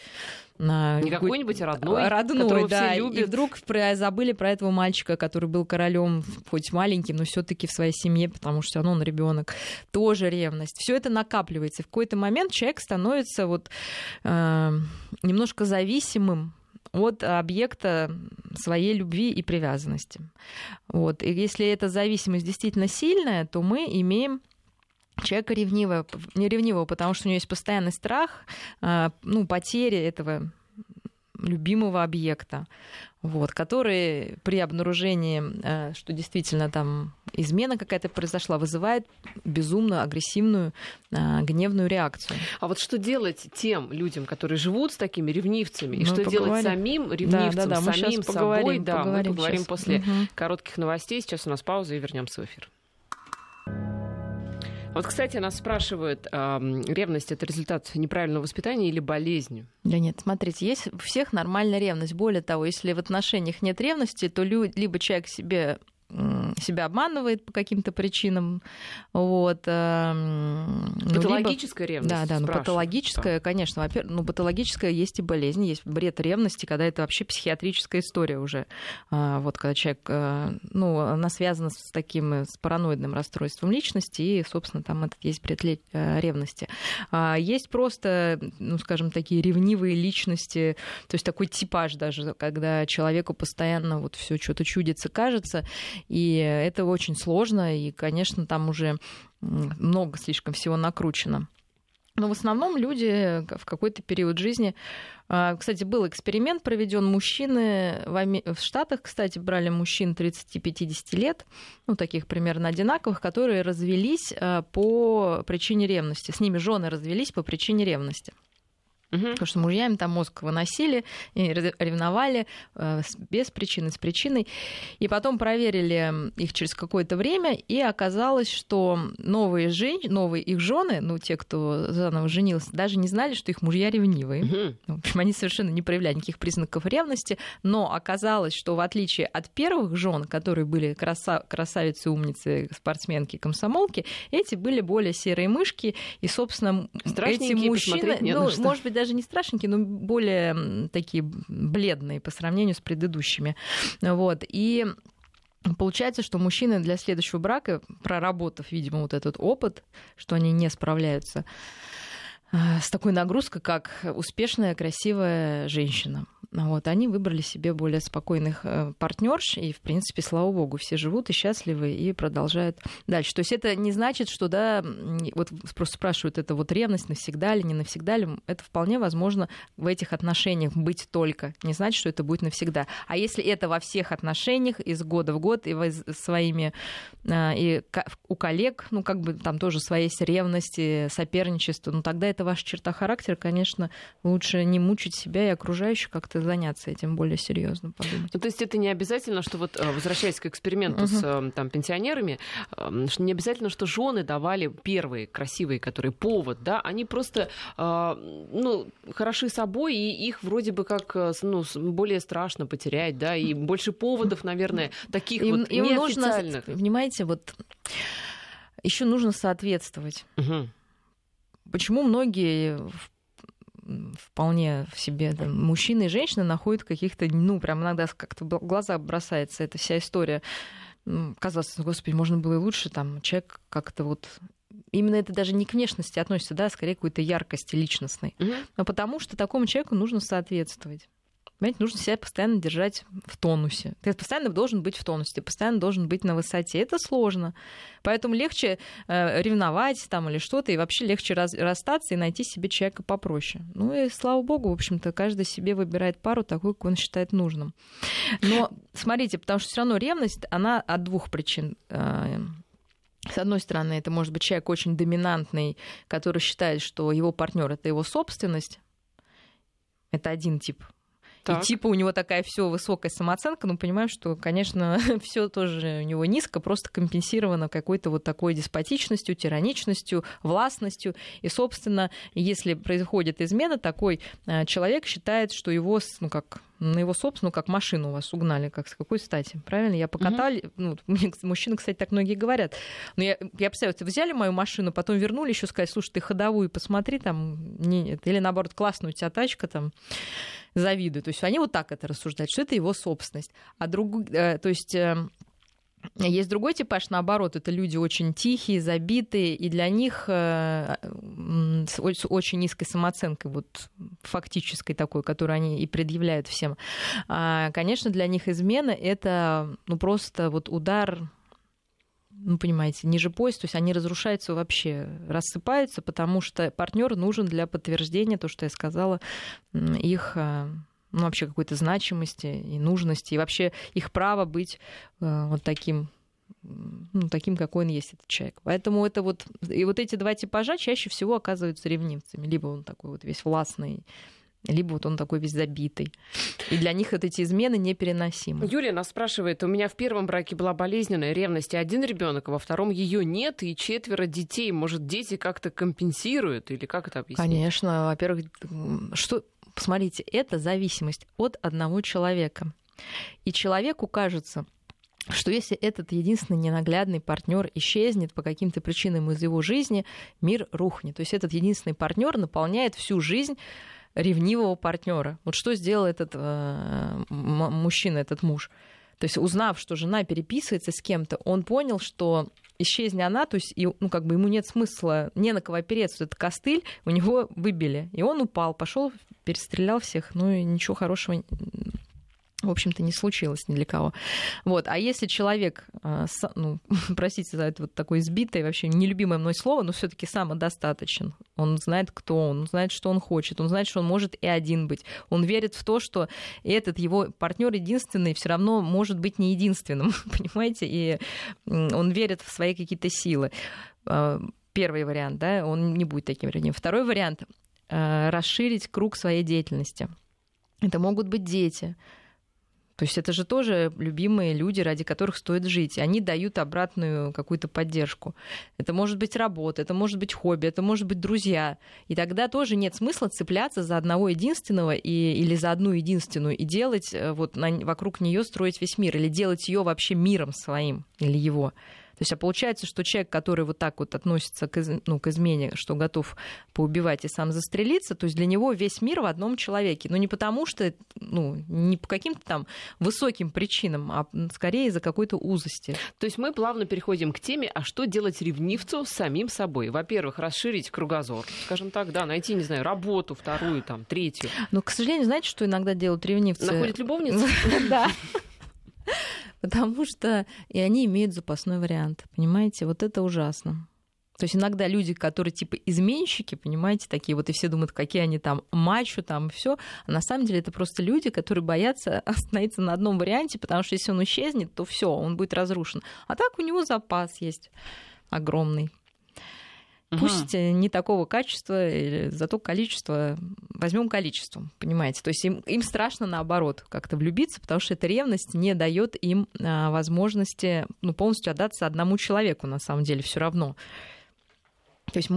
на Не какой- какой-нибудь, а родной, родной, которого да, все и любят. вдруг про- забыли про этого мальчика, который был королем, хоть маленьким, но все-таки в своей семье, потому что он ребенок. Тоже ревность. Все это накапливается. В какой-то момент человек становится вот э, немножко зависимым от объекта своей любви и привязанности. Вот. И если эта зависимость действительно сильная, то мы имеем человека ревнивого, не ревнивого, потому что у него есть постоянный страх, а, ну, потери этого любимого объекта, вот, который при обнаружении, э, что действительно там измена какая-то произошла, вызывает безумно агрессивную, э, гневную реакцию. А вот что делать тем людям, которые живут с такими ревнивцами, и Мы что делать поговорим. самим ревнивцам, да, да, мы самим собой? поговорим, да, поговорим мы поговорим щас. после Мгм. коротких новостей. Сейчас у нас пауза и вернемся в эфир. Вот, кстати, нас спрашивают, эм, ревность это результат неправильного воспитания или болезни? Да нет, смотрите, есть у всех нормальная ревность. Более того, если в отношениях нет ревности, то лю- либо человек себе себя обманывает по каким-то причинам, вот. эм, ну, либо- Патологическая ревность? Да, да, ну патологическая, конечно, во-первых, ну патологическая есть и болезнь, есть бред ревности, когда это вообще психиатрическая история уже. А, Вот когда человек, э, ну, она связана с таким, э, с параноидным расстройством личности, и, собственно, там этот есть бред э, ревности. А Есть просто, ну, скажем, такие ревнивые личности, то есть такой типаж даже, когда человеку постоянно вот все что-то чудится, кажется, и это очень сложно, и, конечно, там уже много слишком всего накручено. Но в основном люди в какой-то период жизни... а, Кстати, был эксперимент проведен. Мужчины в Штатах, кстати, брали мужчин 30-50 лет, ну, таких примерно одинаковых, которые развелись а, по причине ревности. С ними жены развелись по причине ревности. Угу. Потому что мужья им там мозг выносили, и ревновали э, без причины, с причиной. И потом проверили их через какое-то время, и оказалось, что новые, жен... новые их жены, ну, те, кто заново женился, даже не знали, что их мужья ревнивые. Угу. В общем, они совершенно не проявляли никаких признаков ревности, но оказалось, что в отличие от первых жен, которые были краса... красавицы, умницы, спортсменки, комсомолки, эти были более серые мышки, и, собственно, эти мужчины, ну, может быть, даже не страшненькие, но более такие бледные по сравнению с предыдущими. Вот. И Получается, что мужчины для следующего брака, проработав, видимо, вот этот опыт, что они не справляются э, с такой нагрузкой, как успешная, красивая женщина. Вот, они выбрали себе более спокойных э, партнерш, и, в принципе, слава богу, все живут и счастливы и продолжают дальше. То есть это не значит, что, да, вот просто спрашивают, это вот ревность навсегда или не навсегда ли, это вполне возможно в этих отношениях быть только. Не значит, что это будет навсегда. А если это во всех отношениях из года в год и вы своими, а, и у коллег, ну, как бы там тоже свои есть ревности, соперничество, ну, тогда это ваша черта характера, конечно, лучше не мучить себя и окружающих как-то заняться этим более серьезно, подумать. Ну, то есть это не обязательно, что вот э, возвращаясь к эксперименту угу. с э, там, пенсионерами, э, не обязательно, что жены давали первые красивые, которые повод, да, они просто ну, хороши собой, и их вроде бы как ну, более страшно потерять, да, и больше поводов, наверное, таких им, вот им неофициальных. Нужно, понимаете, вот еще нужно соответствовать. Угу. Почему многие в вполне в себе да, мужчины и женщины находят каких-то, ну, прям иногда как-то глаза бросается эта вся история. Казалось, господи, можно было и лучше, там, человек как-то вот именно это даже не к внешности относится, да, а скорее к какой-то яркости личностной. Угу. Но потому что такому человеку нужно соответствовать. Понимаете, нужно себя постоянно держать в тонусе. Ты постоянно должен быть в тонусе, ты постоянно должен быть на высоте. Это сложно. Поэтому легче э, ревновать там или что-то, и вообще легче раз, расстаться и найти себе человека попроще. Ну и слава богу, в общем-то, каждый себе выбирает пару такую, как он считает нужным. Но смотрите, потому что все равно ревность, она от двух причин. Э, с одной стороны, это может быть человек очень доминантный, который считает, что его партнер это его собственность. Это один тип так. И типа у него такая все высокая самооценка, ну понимаем, что, конечно, <laughs> все тоже у него низко, просто компенсировано какой-то вот такой деспотичностью, тираничностью, властностью. И, собственно, если происходит измена, такой э, человек считает, что его, ну как на его собственную, как машину вас угнали, как с какой стати, правильно? Я покатали, mm-hmm. ну, <laughs> мне, мужчины, кстати, так многие говорят. Но я, я представляю, взяли мою машину, потом вернули, еще сказать, слушай, ты ходовую посмотри, там, не, или наоборот, классная у тебя тачка, там, завидую. То есть они вот так это рассуждают, что это его собственность. А друг, э, то есть э, есть другой типаж, наоборот, это люди очень тихие, забитые, и для них э, с очень низкой самооценкой, вот фактической такой, которую они и предъявляют всем. А, конечно, для них измена это ну, просто вот удар ну, понимаете, ниже пояса, то есть они разрушаются вообще, рассыпаются, потому что партнер нужен для подтверждения, то, что я сказала, их э, ну, вообще какой-то значимости и нужности, и вообще их право быть э, вот таким ну, таким, какой он есть, этот человек. Поэтому это вот... И вот эти два типажа чаще всего оказываются ревнивцами. Либо он такой вот весь властный, либо вот он такой весь забитый. И для них вот эти измены непереносимы. Юлия нас спрашивает, у меня в первом браке была болезненная ревность, и один ребенок, а во втором ее нет, и четверо детей. Может, дети как-то компенсируют, или как это объяснить? Конечно, во-первых, что, посмотрите, это зависимость от одного человека. И человеку кажется, что если этот единственный ненаглядный партнер исчезнет по каким-то причинам из его жизни, мир рухнет. То есть этот единственный партнер наполняет всю жизнь ревнивого партнера. Вот что сделал этот э, мужчина, этот муж? То есть, узнав, что жена переписывается с кем-то, он понял, что исчезни она, то есть, и, ну, как бы ему нет смысла, не на кого опереться. Этот костыль у него выбили. И он упал, пошел, перестрелял всех, ну и ничего хорошего в общем-то, не случилось ни для кого. Вот. А если человек, а, ну, <laughs> простите за это вот такое избитое, вообще нелюбимое мной слово, но все таки самодостаточен, он знает, кто он, он знает, что он хочет, он знает, что он может и один быть, он верит в то, что этот его партнер единственный все равно может быть не единственным, <laughs> понимаете, и он верит в свои какие-то силы. А, первый вариант, да, он не будет таким вернее. Второй вариант, э, расширить круг своей деятельности. Это могут быть дети, то есть это же тоже любимые люди, ради которых стоит жить. Они дают обратную какую-то поддержку. Это может быть работа, это может быть хобби, это может быть друзья. И тогда тоже нет смысла цепляться за одного единственного и, или за одну единственную и делать э, вот на, вокруг нее строить весь мир или делать ее вообще миром своим или его. То есть, а получается, что человек, который вот так вот относится к, из, ну, к измене, что готов поубивать и сам застрелиться, то есть для него весь мир в одном человеке. Но не потому что, ну, не по каким-то там высоким причинам, а скорее из-за какой-то узости. То есть мы плавно переходим к теме, а что делать ревнивцу с самим собой? Во-первых, расширить кругозор, скажем так, да, найти, не знаю, работу вторую, там, третью. Но, к сожалению, знаете, что иногда делают ревнивцы? Находят любовницу? <laughs> Да. <laughs> Потому что и они имеют запасной вариант. Понимаете, вот это ужасно. То есть иногда люди, которые типа изменщики, понимаете, такие вот, и все думают, какие они там мачо, там все. А на самом деле это просто люди, которые боятся <laughs> остановиться на одном варианте, потому что если он исчезнет, то все, он будет разрушен. А так у него запас есть огромный. Пусть э, не такого качества, зато количество, возьмем количеством, понимаете? То есть им, им страшно наоборот как-то влюбиться, потому что эта ревность не дает им а, возможности ну, полностью отдаться одному человеку, на самом деле, все равно. То есть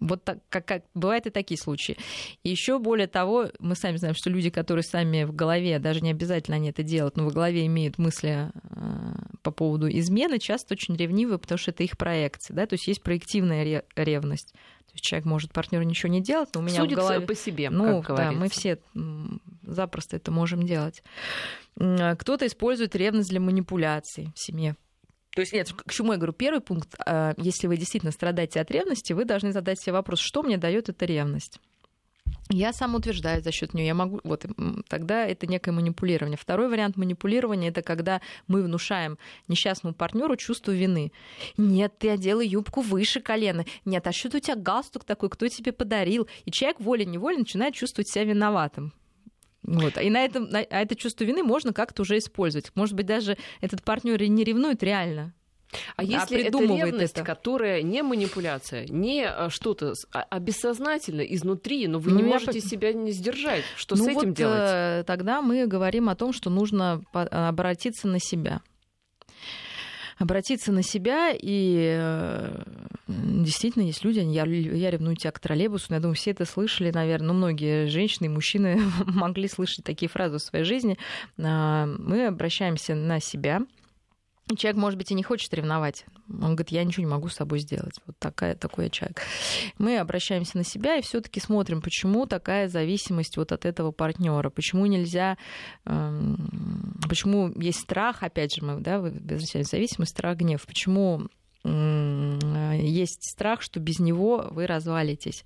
вот так, как, как бывают и такие случаи. И еще более того, мы сами знаем, что люди, которые сами в голове, даже не обязательно они это делают, но в голове имеют мысли э, по поводу измены, часто очень ревнивы, потому что это их проекция, да, то есть есть проективная ревность. То есть человек может партнеру ничего не делать, но у меня Судится в голове... по себе, ну, как да, мы все запросто это можем делать. Кто-то использует ревность для манипуляций в семье. То есть, нет, к чему я говорю? Первый пункт, а, если вы действительно страдаете от ревности, вы должны задать себе вопрос, что мне дает эта ревность? Я сам утверждаю за счет нее. Я могу, вот тогда это некое манипулирование. Второй вариант манипулирования это когда мы внушаем несчастному партнеру чувство вины. Нет, ты одела юбку выше колена. Нет, а что у тебя галстук такой, кто тебе подарил? И человек волей-неволей начинает чувствовать себя виноватым. Вот. И на этом, на, а это чувство вины можно как-то уже использовать. Может быть, даже этот партнер не ревнует реально. А, а если это ревность, это? которая не манипуляция, не а, что-то, а, а бессознательно изнутри, но вы ну, не можете я... себя не сдержать, что ну с этим вот, делать? Э, тогда мы говорим о том, что нужно обратиться на себя обратиться на себя, и э, действительно есть люди, я, я ревную тебя к троллейбусу, я думаю, все это слышали, наверное, ну, многие женщины и мужчины <laughs> могли слышать такие фразы в своей жизни. А, мы обращаемся на себя, Человек, может быть, и не хочет ревновать. Он говорит, я ничего не могу с собой сделать. Вот такая, такой я человек. Мы обращаемся на себя и все-таки смотрим, почему такая зависимость вот от этого партнера, почему нельзя, эм, почему есть страх, опять же, мы, да, возвращаемся зависимость, страх, гнев, почему есть страх, что без него вы развалитесь.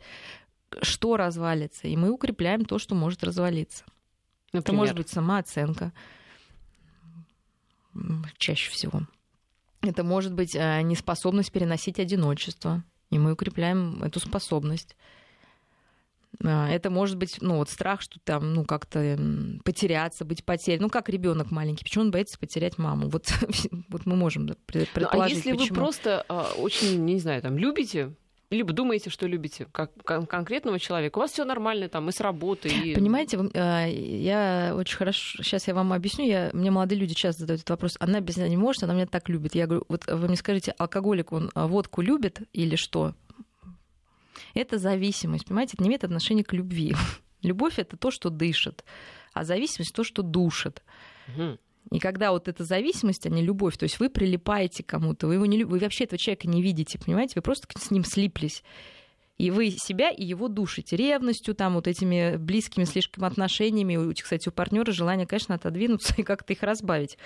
Что развалится? И мы укрепляем то, что может развалиться. Например? Это может быть самооценка, чаще всего. Это может быть э, неспособность переносить одиночество, и мы укрепляем эту способность. А, это может быть, ну, вот страх, что там, ну, как-то потеряться, быть потерянным. Ну, как ребенок маленький, почему он боится потерять маму? Вот, <laughs> вот мы можем предположить, ну, А если почему. вы просто а, очень, не знаю, там, любите либо думаете, что любите как конкретного человека, у вас все нормально там и с работы. И... <laughs> Понимаете, а, я очень хорошо, сейчас я вам объясню, я, мне молодые люди часто задают этот вопрос, она без меня не может, она меня так любит. Я говорю, вот вы мне скажите, алкоголик, он а, водку любит или что? Это зависимость, понимаете, это не имеет отношения к любви. <laughs> Любовь это то, что дышит, а зависимость то, что душит. Угу. И когда вот эта зависимость, а не любовь, то есть вы прилипаете к кому-то, вы, его не, вы вообще этого человека не видите, понимаете, вы просто с ним слиплись. И вы себя и его душите ревностью, там, вот этими близкими слишком отношениями. Кстати, у партнера желание, конечно, отодвинуться <laughs> и как-то их разбавить.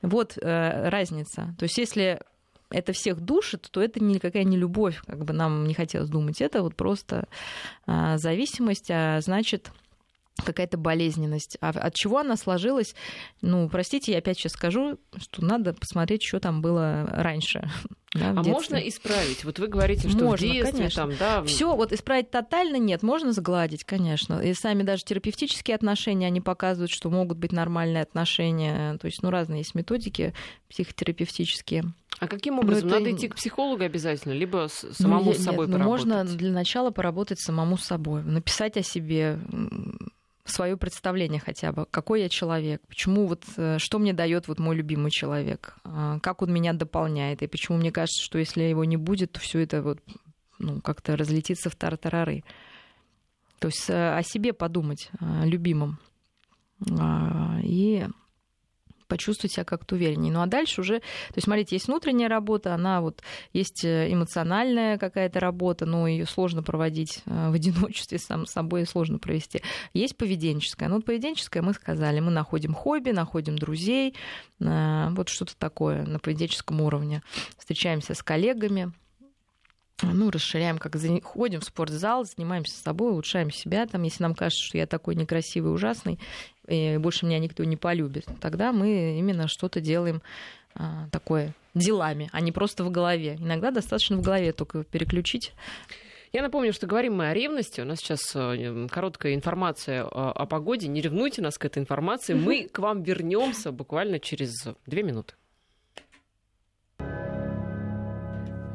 Вот э, разница. То есть, если это всех душит, то это никакая не любовь, как бы нам не хотелось думать. Это вот просто э, зависимость, а значит, какая-то болезненность. А от чего она сложилась? Ну, простите, я опять сейчас скажу, что надо посмотреть, что там было раньше. <laughs> Да, а можно исправить? Вот вы говорите, что можно, в детстве конечно. там, да. Все, вот исправить тотально нет, можно сгладить, конечно. И сами даже терапевтические отношения, они показывают, что могут быть нормальные отношения. То есть, ну, разные есть методики психотерапевтические. А каким образом? Ну, это... Надо идти к психологу обязательно, либо самому ну, с собой нет, поработать? Ну, можно для начала поработать самому с собой, написать о себе, свое представление хотя бы, какой я человек, почему вот, э, что мне дает вот мой любимый человек, а, как он меня дополняет, и почему мне кажется, что если его не будет, то все это вот ну, как-то разлетится в тартарары. То есть э, о себе подумать, о любимом. А, и почувствовать себя как-то увереннее. Ну а дальше уже, то есть, смотрите, есть внутренняя работа, она вот есть э, эмоциональная какая-то работа, но ее сложно проводить э, в одиночестве, сам собой сложно провести. Есть поведенческая. Ну, вот поведенческая мы сказали, мы находим хобби, находим друзей, э, вот что-то такое на поведенческом уровне. Встречаемся с коллегами, ну, расширяем, как ходим в спортзал, занимаемся собой, улучшаем себя. Там, если нам кажется, что я такой некрасивый, ужасный, и больше меня никто не полюбит, тогда мы именно что-то делаем а, такое делами, а не просто в голове. Иногда достаточно в голове только переключить. Я напомню, что говорим мы о ревности. У нас сейчас э, короткая информация о погоде. Не ревнуйте нас к этой информации. Мы к вам вернемся буквально через две минуты.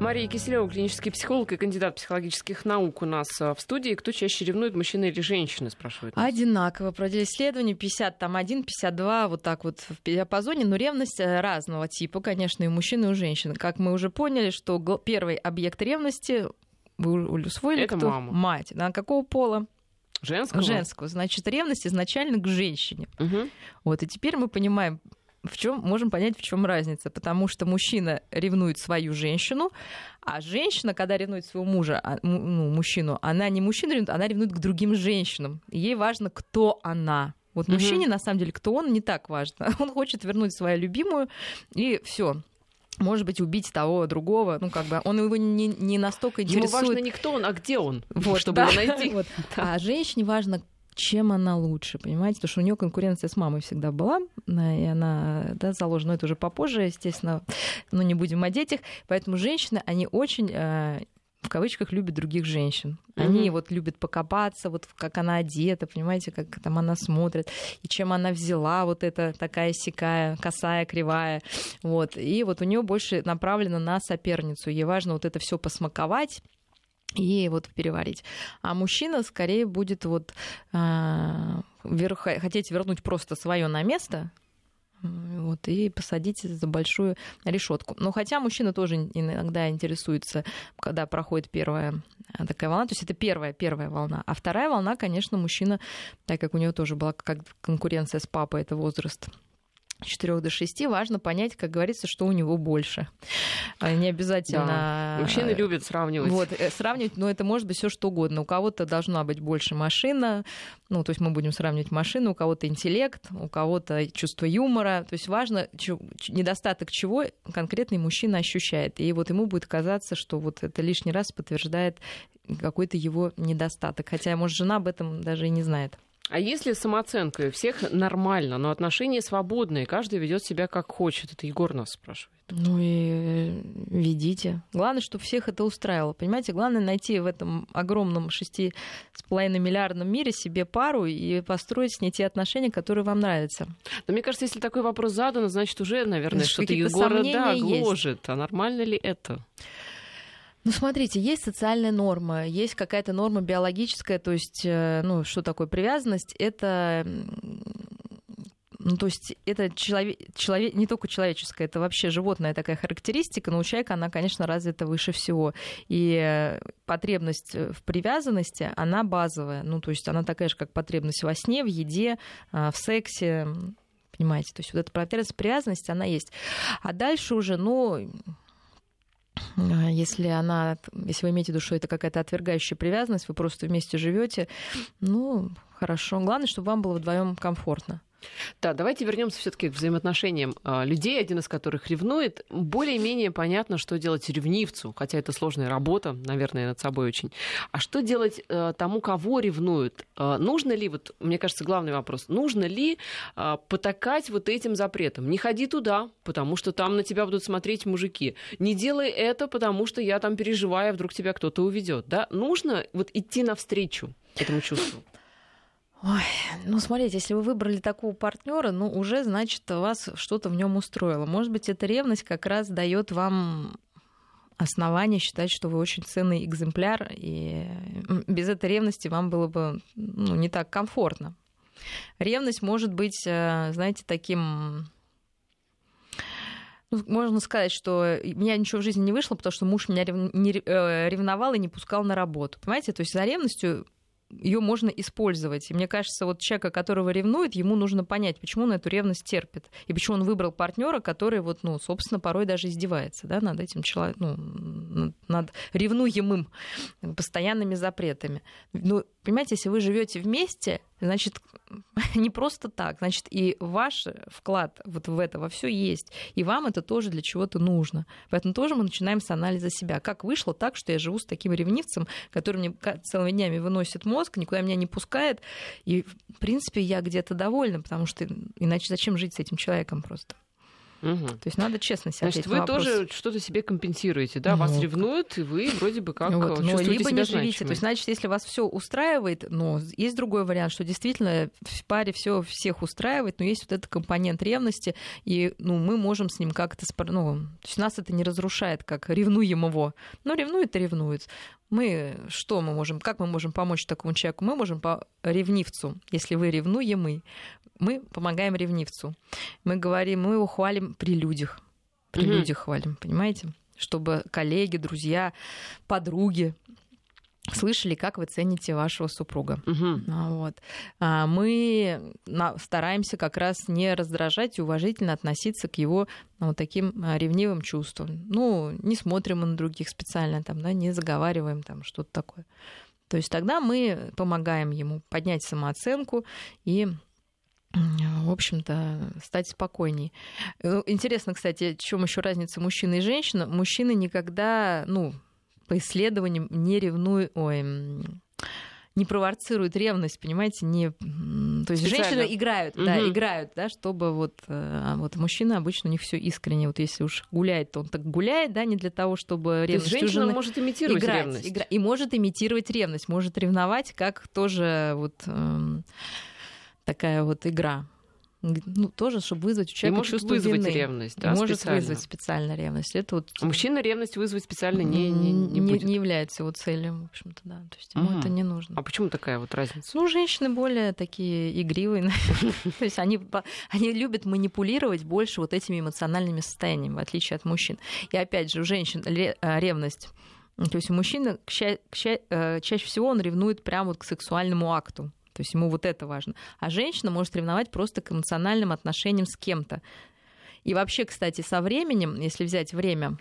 Мария Киселева, клинический психолог и кандидат психологических наук у нас а, в студии. Кто чаще ревнует, мужчина или женщина, спрашивают? Нас. Одинаково. Проводили исследования 50, там 1, 52, вот так вот в диапазоне. Но ревность э, разного типа, конечно, и у мужчин, и у женщин. Как мы уже поняли, что первый объект ревности вы усвоили, Это кто? мама. Мать. На какого пола? Женского? Женского. Значит, ревность изначально к женщине. Угу. Вот, и теперь мы понимаем, в чем можем понять, в чем разница. Потому что мужчина ревнует свою женщину, а женщина, когда ревнует своего мужа, а, ну, мужчину, она не мужчина ревнует, она ревнует к другим женщинам. Ей важно, кто она. Вот угу. мужчине, на самом деле, кто он, не так важно. <laughs> Он хочет вернуть свою любимую, и все может быть, убить того, другого. Ну, как бы он его не, не настолько интересует. Ему важно не кто он, а где он, вот, чтобы да. его найти. <laughs> Вот. Да. А женщине важно, чем она лучше, понимаете? Потому что у нее конкуренция с мамой всегда была, и она да, заложена, это уже попозже, естественно, но не будем о детях. Поэтому женщины, они очень э, в кавычках любят других женщин. Они mm-hmm. вот любят покопаться, вот как она одета, понимаете, как там она смотрит, и чем она взяла вот эта такая сякая, косая, кривая. Вот. И вот у нее больше направлено на соперницу. Ей важно вот это все посмаковать, и вот переварить. А мужчина скорее будет вот э, вер, хотеть вернуть просто свое на место, вот, и посадить за большую решетку. Но хотя мужчина тоже иногда интересуется, когда проходит первая а, такая волна, то есть это первая, первая волна. А вторая волна, конечно, мужчина, так как у него тоже была как конкуренция с папой, это возраст 4 до 6 важно понять, как говорится, что у него больше. А, не обязательно... Да. Мужчины любят сравнивать. Вот, э, сравнивать, но это может быть все что угодно. У кого-то должна быть больше машина, ну, то есть мы будем сравнивать машину, у кого-то интеллект, у кого-то чувство юмора. То есть важно, недостаток чего конкретный мужчина ощущает. И вот ему будет казаться, что вот это лишний раз подтверждает какой-то его недостаток. Хотя, может, жена об этом даже и не знает. А если самооценка у всех нормально, но отношения свободные, каждый ведет себя как хочет, это Егор нас спрашивает. Ну и э, ведите. Главное, чтобы всех это устраивало. Понимаете, главное найти в этом огромном шести с половиной миллиардном мире себе пару и построить с ней те отношения, которые вам нравятся. Но мне кажется, если такой вопрос задан, значит уже, наверное, что-то Егора да, гложет. Есть. А нормально ли это? Ну, смотрите, есть социальная норма, есть какая-то норма биологическая, то есть, э, ну, что такое привязанность? Это ну, то есть это человек, человек, не только человеческая, это вообще животная такая характеристика, но у человека она, конечно, развита выше всего. И э, потребность в привязанности, она базовая. Ну, то есть она такая же, как потребность во сне, в еде, а, в сексе. Понимаете? То есть вот эта потребность привязанности, она есть. А дальше уже, ну, если она, если вы имеете что это какая-то отвергающая привязанность, вы просто вместе живете, ну, хорошо. Главное, чтобы вам было вдвоем комфортно. Да, давайте вернемся все-таки к взаимоотношениям а, людей, один из которых ревнует. Более-менее понятно, что делать ревнивцу, хотя это сложная работа, наверное, над собой очень. А что делать э, тому, кого ревнуют? Э, нужно ли, вот, мне кажется, главный вопрос, нужно ли э, потакать вот этим запретом? Не ходи туда, потому что там на тебя будут смотреть мужики. Не делай это, потому что я там переживаю, а вдруг тебя кто-то уведет. Да? Нужно вот идти навстречу этому чувству. Ой, ну смотрите, если вы выбрали такого партнера, ну уже значит вас что-то в нем устроило. Может быть, эта ревность как раз дает вам основание считать, что вы очень ценный экземпляр, и без этой ревности вам было бы ну, не так комфортно. Ревность может быть, э, знаете, таким ну, можно сказать, что у меня ничего в жизни не вышло, потому что муж меня э, ревновал и не пускал на работу. Понимаете, то есть за ревностью ее можно использовать. И мне кажется, вот человека, которого ревнует, ему нужно понять, почему он эту ревность терпит. И почему он выбрал партнера, который, вот, ну, собственно, порой даже издевается да, над этим человеком, ну, над ревнуемым постоянными запретами. Ну, понимаете, если вы живете вместе, значит, <laughs> не просто так, значит, и ваш вклад вот в это во все есть, и вам это тоже для чего-то нужно. Поэтому тоже мы начинаем с анализа себя. Как вышло так, что я живу с таким ревнивцем, который мне целыми днями выносит мозг, никуда меня не пускает, и, в принципе, я где-то довольна, потому что иначе зачем жить с этим человеком просто? Угу. То есть надо честно себе Значит, вы вопрос. тоже что-то себе компенсируете, да? Ну, Вас ревнуют, и вы вроде бы как вот, но либо себя не живите. То есть, значит, если вас все устраивает, но есть другой вариант, что действительно в паре все всех устраивает, но есть вот этот компонент ревности, и ну, мы можем с ним как-то... Ну, то есть нас это не разрушает, как ревнуем его. Ну, ревнует и ревнует. Мы что мы можем, как мы можем помочь такому человеку? Мы можем по ревнивцу, если вы ревнуемый, мы помогаем ревнивцу. Мы говорим, мы его хвалим при людях. При mm-hmm. людях хвалим, понимаете? Чтобы коллеги, друзья, подруги слышали, как вы цените вашего супруга. Угу. Вот. А мы стараемся как раз не раздражать и уважительно относиться к его ну, вот таким а, ревнивым чувствам. Ну, не смотрим на других специально, там, да, не заговариваем там что-то такое. То есть тогда мы помогаем ему поднять самооценку и в общем-то, стать спокойней. Э, интересно, кстати, в чем еще разница мужчины и женщины? Мужчины никогда, ну, по исследованиям не ревнуют, ой, не провоцируют ревность, понимаете, не, то есть Специально. женщины играют, угу. да, играют, да, чтобы вот, а вот мужчина обычно у них все искренне, вот если уж гуляет, то он так гуляет, да, не для того, чтобы ревность. То есть женщина может имитировать играть, ревность. Игра... И может имитировать ревность, может ревновать, как тоже вот эм, такая вот игра. Ну, тоже, чтобы вызвать у человека и может чувство вызвать вины. ревность, да, и может специально. вызвать специально ревность. Это вот... А мужчина ревность вызвать специально не, не, не, не, будет. не является его целью, в общем-то, да. То есть ему это не нужно. А почему такая вот разница? Ну, женщины более такие игривые. <laughs> То есть они, они любят манипулировать больше вот этими эмоциональными состояниями, в отличие от мужчин. И опять же, у женщин а, ревность то есть у мужчины э, чаще всего он ревнует прямо вот к сексуальному акту. То есть ему вот это важно. А женщина может ревновать просто к эмоциональным отношениям с кем-то. И вообще, кстати, со временем, если взять время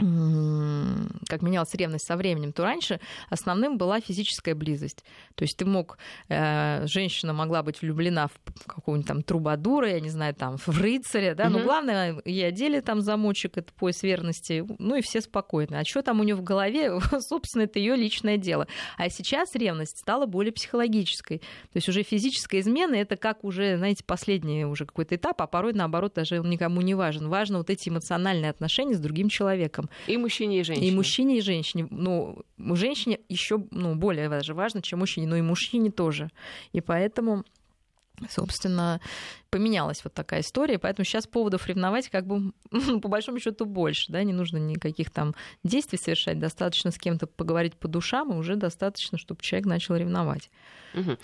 как менялась ревность со временем, то раньше основным была физическая близость. То есть ты мог, э, женщина могла быть влюблена в какого-нибудь там трубадура, я не знаю, там, в рыцаря, да, угу. но главное, ей одели там замочек, это пояс верности, ну и все спокойны. А что там у нее в голове, <laughs> собственно, это ее личное дело. А сейчас ревность стала более психологической. То есть уже физическая измена это как уже, знаете, последний уже какой-то этап, а порой наоборот даже он никому не важен. Важно вот эти эмоциональные отношения с другим человеком. И мужчине, и женщине. И мужчине, и женщине. Ну, женщине еще ну, более даже важно, чем мужчине, но и мужчине тоже. И поэтому собственно, поменялась вот такая история, поэтому сейчас поводов ревновать как бы <laughs> по большому счету больше, да, не нужно никаких там действий совершать, достаточно с кем-то поговорить по душам, и уже достаточно, чтобы человек начал ревновать. Угу.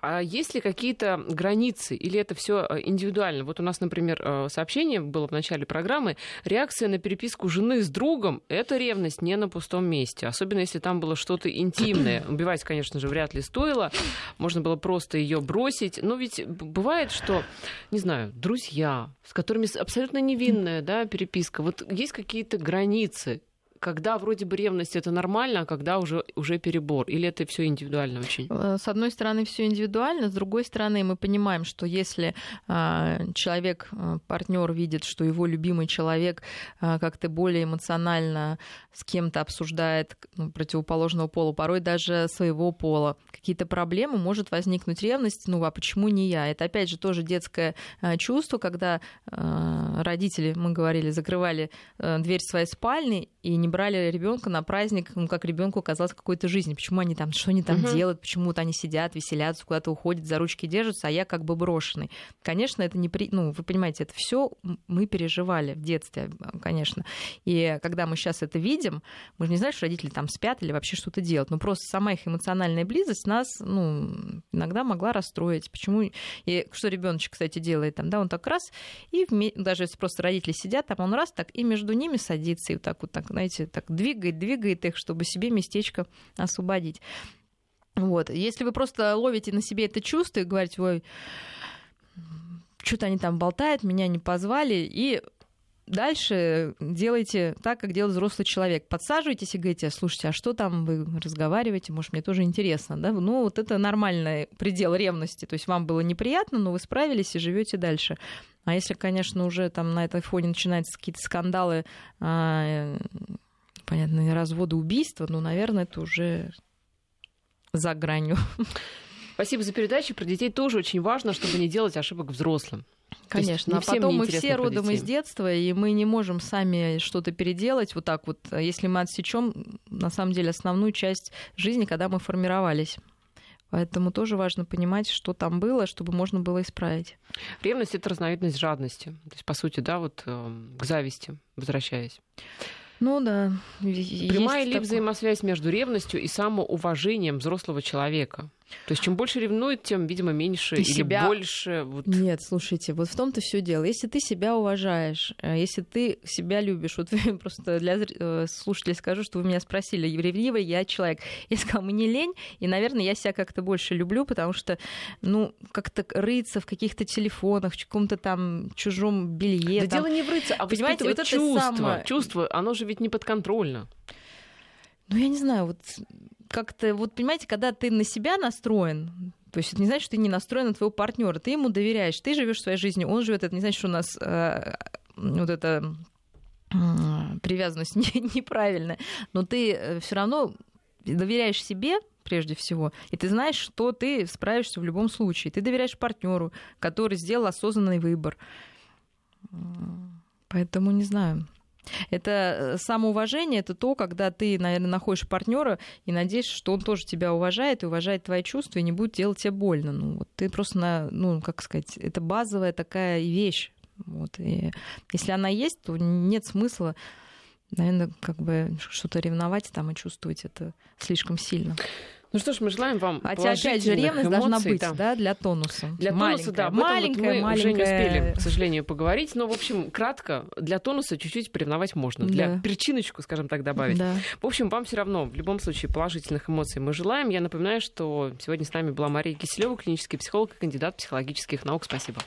А есть ли какие-то границы или это все э, индивидуально? Вот у нас, например, э, сообщение было в начале программы. Реакция на переписку жены с другом – это ревность не на пустом месте. Особенно если там было что-то <clears throat> интимное. Убивать, конечно же, вряд ли стоило. Можно было просто ее бросить. Но ведь бывает, что, не знаю, друзья, с которыми абсолютно невинная да, переписка. Вот есть какие-то границы когда вроде бы ревность это нормально, а когда уже, уже перебор? Или это все индивидуально очень? Э, с одной стороны, все индивидуально, с другой стороны, мы понимаем, что если э, человек, э, партнер видит, что его любимый человек как-то более эмоционально с кем-то обсуждает ну, противоположного пола, порой даже своего пола, какие-то проблемы, может возникнуть ревность, ну а почему не я? Это опять же тоже детское чувство, когда родители, мы говорили, закрывали дверь своей спальни и не брали ребенка на праздник, ну, как ребенку казалось какой-то жизни. Почему они там, что они там угу. делают, почему-то они сидят, веселятся, куда-то уходят, за ручки держатся, а я как бы брошенный. Конечно, это не при... Ну, вы понимаете, это все мы переживали в детстве, конечно. И когда мы сейчас это видим, мы же не знаем, что родители там спят или вообще что-то делают. Но просто сама их эмоциональная близость нас, ну, иногда могла расстроить. Почему? И что ребеночек, кстати, делает там, да, он так раз, и даже если просто родители сидят, там он раз так, и между ними садится, и вот так вот, так, знаете, так двигает, двигает их, чтобы себе местечко освободить. Вот. Если вы просто ловите на себе это чувство и говорите, ой, что-то они там болтают, меня не позвали, и дальше делайте так, как делает взрослый человек. Подсаживайтесь и говорите, слушайте, а что там вы разговариваете, может, мне тоже интересно. Да? Ну, вот это нормальный предел ревности. То есть вам было неприятно, но вы справились и живете дальше. А если, конечно, уже там на этой фоне начинаются какие-то скандалы, понятно, разводы, убийства, ну, наверное, это уже за гранью. Спасибо за передачу. Про детей тоже очень важно, чтобы не делать ошибок взрослым. Конечно, а потом мы все родом из детства, и мы не можем сами что-то переделать вот так вот, если мы отсечем на самом деле основную часть жизни, когда мы формировались. Поэтому тоже важно понимать, что там было, чтобы можно было исправить. Ревность это разновидность жадности. То есть, по сути, да, вот э, к зависти, возвращаясь. Ну да. Прямая ли такое... взаимосвязь между ревностью и самоуважением взрослого человека? То есть чем больше ревнует, тем, видимо, меньше ты или себя... больше. Вот... Нет, слушайте, вот в том-то все дело. Если ты себя уважаешь, э, если ты себя любишь, вот <laughs> просто для э, слушателей скажу, что вы меня спросили, ревнивый я человек. Я сказала, мне лень, и, наверное, я себя как-то больше люблю, потому что, ну, как-то рыться в каких-то телефонах, в каком-то там чужом белье. Да там... дело не в рыться, а понимаете, вот это чувство. Само... Чувство, оно же ведь не подконтрольно. Ну, я не знаю, вот как-то, вот понимаете, когда ты на себя настроен, то есть это не значит, что ты не настроен на твоего партнера, ты ему доверяешь, ты живешь своей жизнью, он живет, это не значит, что у нас э, вот это э, привязанность <laughs> не, неправильная, но ты э, все равно доверяешь себе прежде всего, и ты знаешь, что ты справишься в любом случае. Ты доверяешь партнеру, который сделал осознанный выбор. Поэтому не знаю. Это э, самоуважение, это то, когда ты, наверное, находишь партнера и надеешься, что он тоже тебя уважает и уважает твои чувства и не будет делать тебе больно. Ну, вот ты просто, на, ну, как сказать, это базовая такая вещь. Вот. И если она есть, то нет смысла, наверное, как бы что-то ревновать там и чувствовать это слишком сильно. Ну что ж, мы желаем вам Хотя, опять же, ревность эмоций, должна быть, да. да, для тонуса. Для маленькая, тонуса, да. Маленькая, вот мы маленькая... уже не успели, к сожалению, поговорить. Но, в общем, кратко, для тонуса чуть-чуть поревновать можно. Да. Для причиночку, скажем так, добавить. Да. В общем, вам все равно, в любом случае, положительных эмоций мы желаем. Я напоминаю, что сегодня с нами была Мария Киселева, клинический психолог и кандидат психологических наук. Спасибо.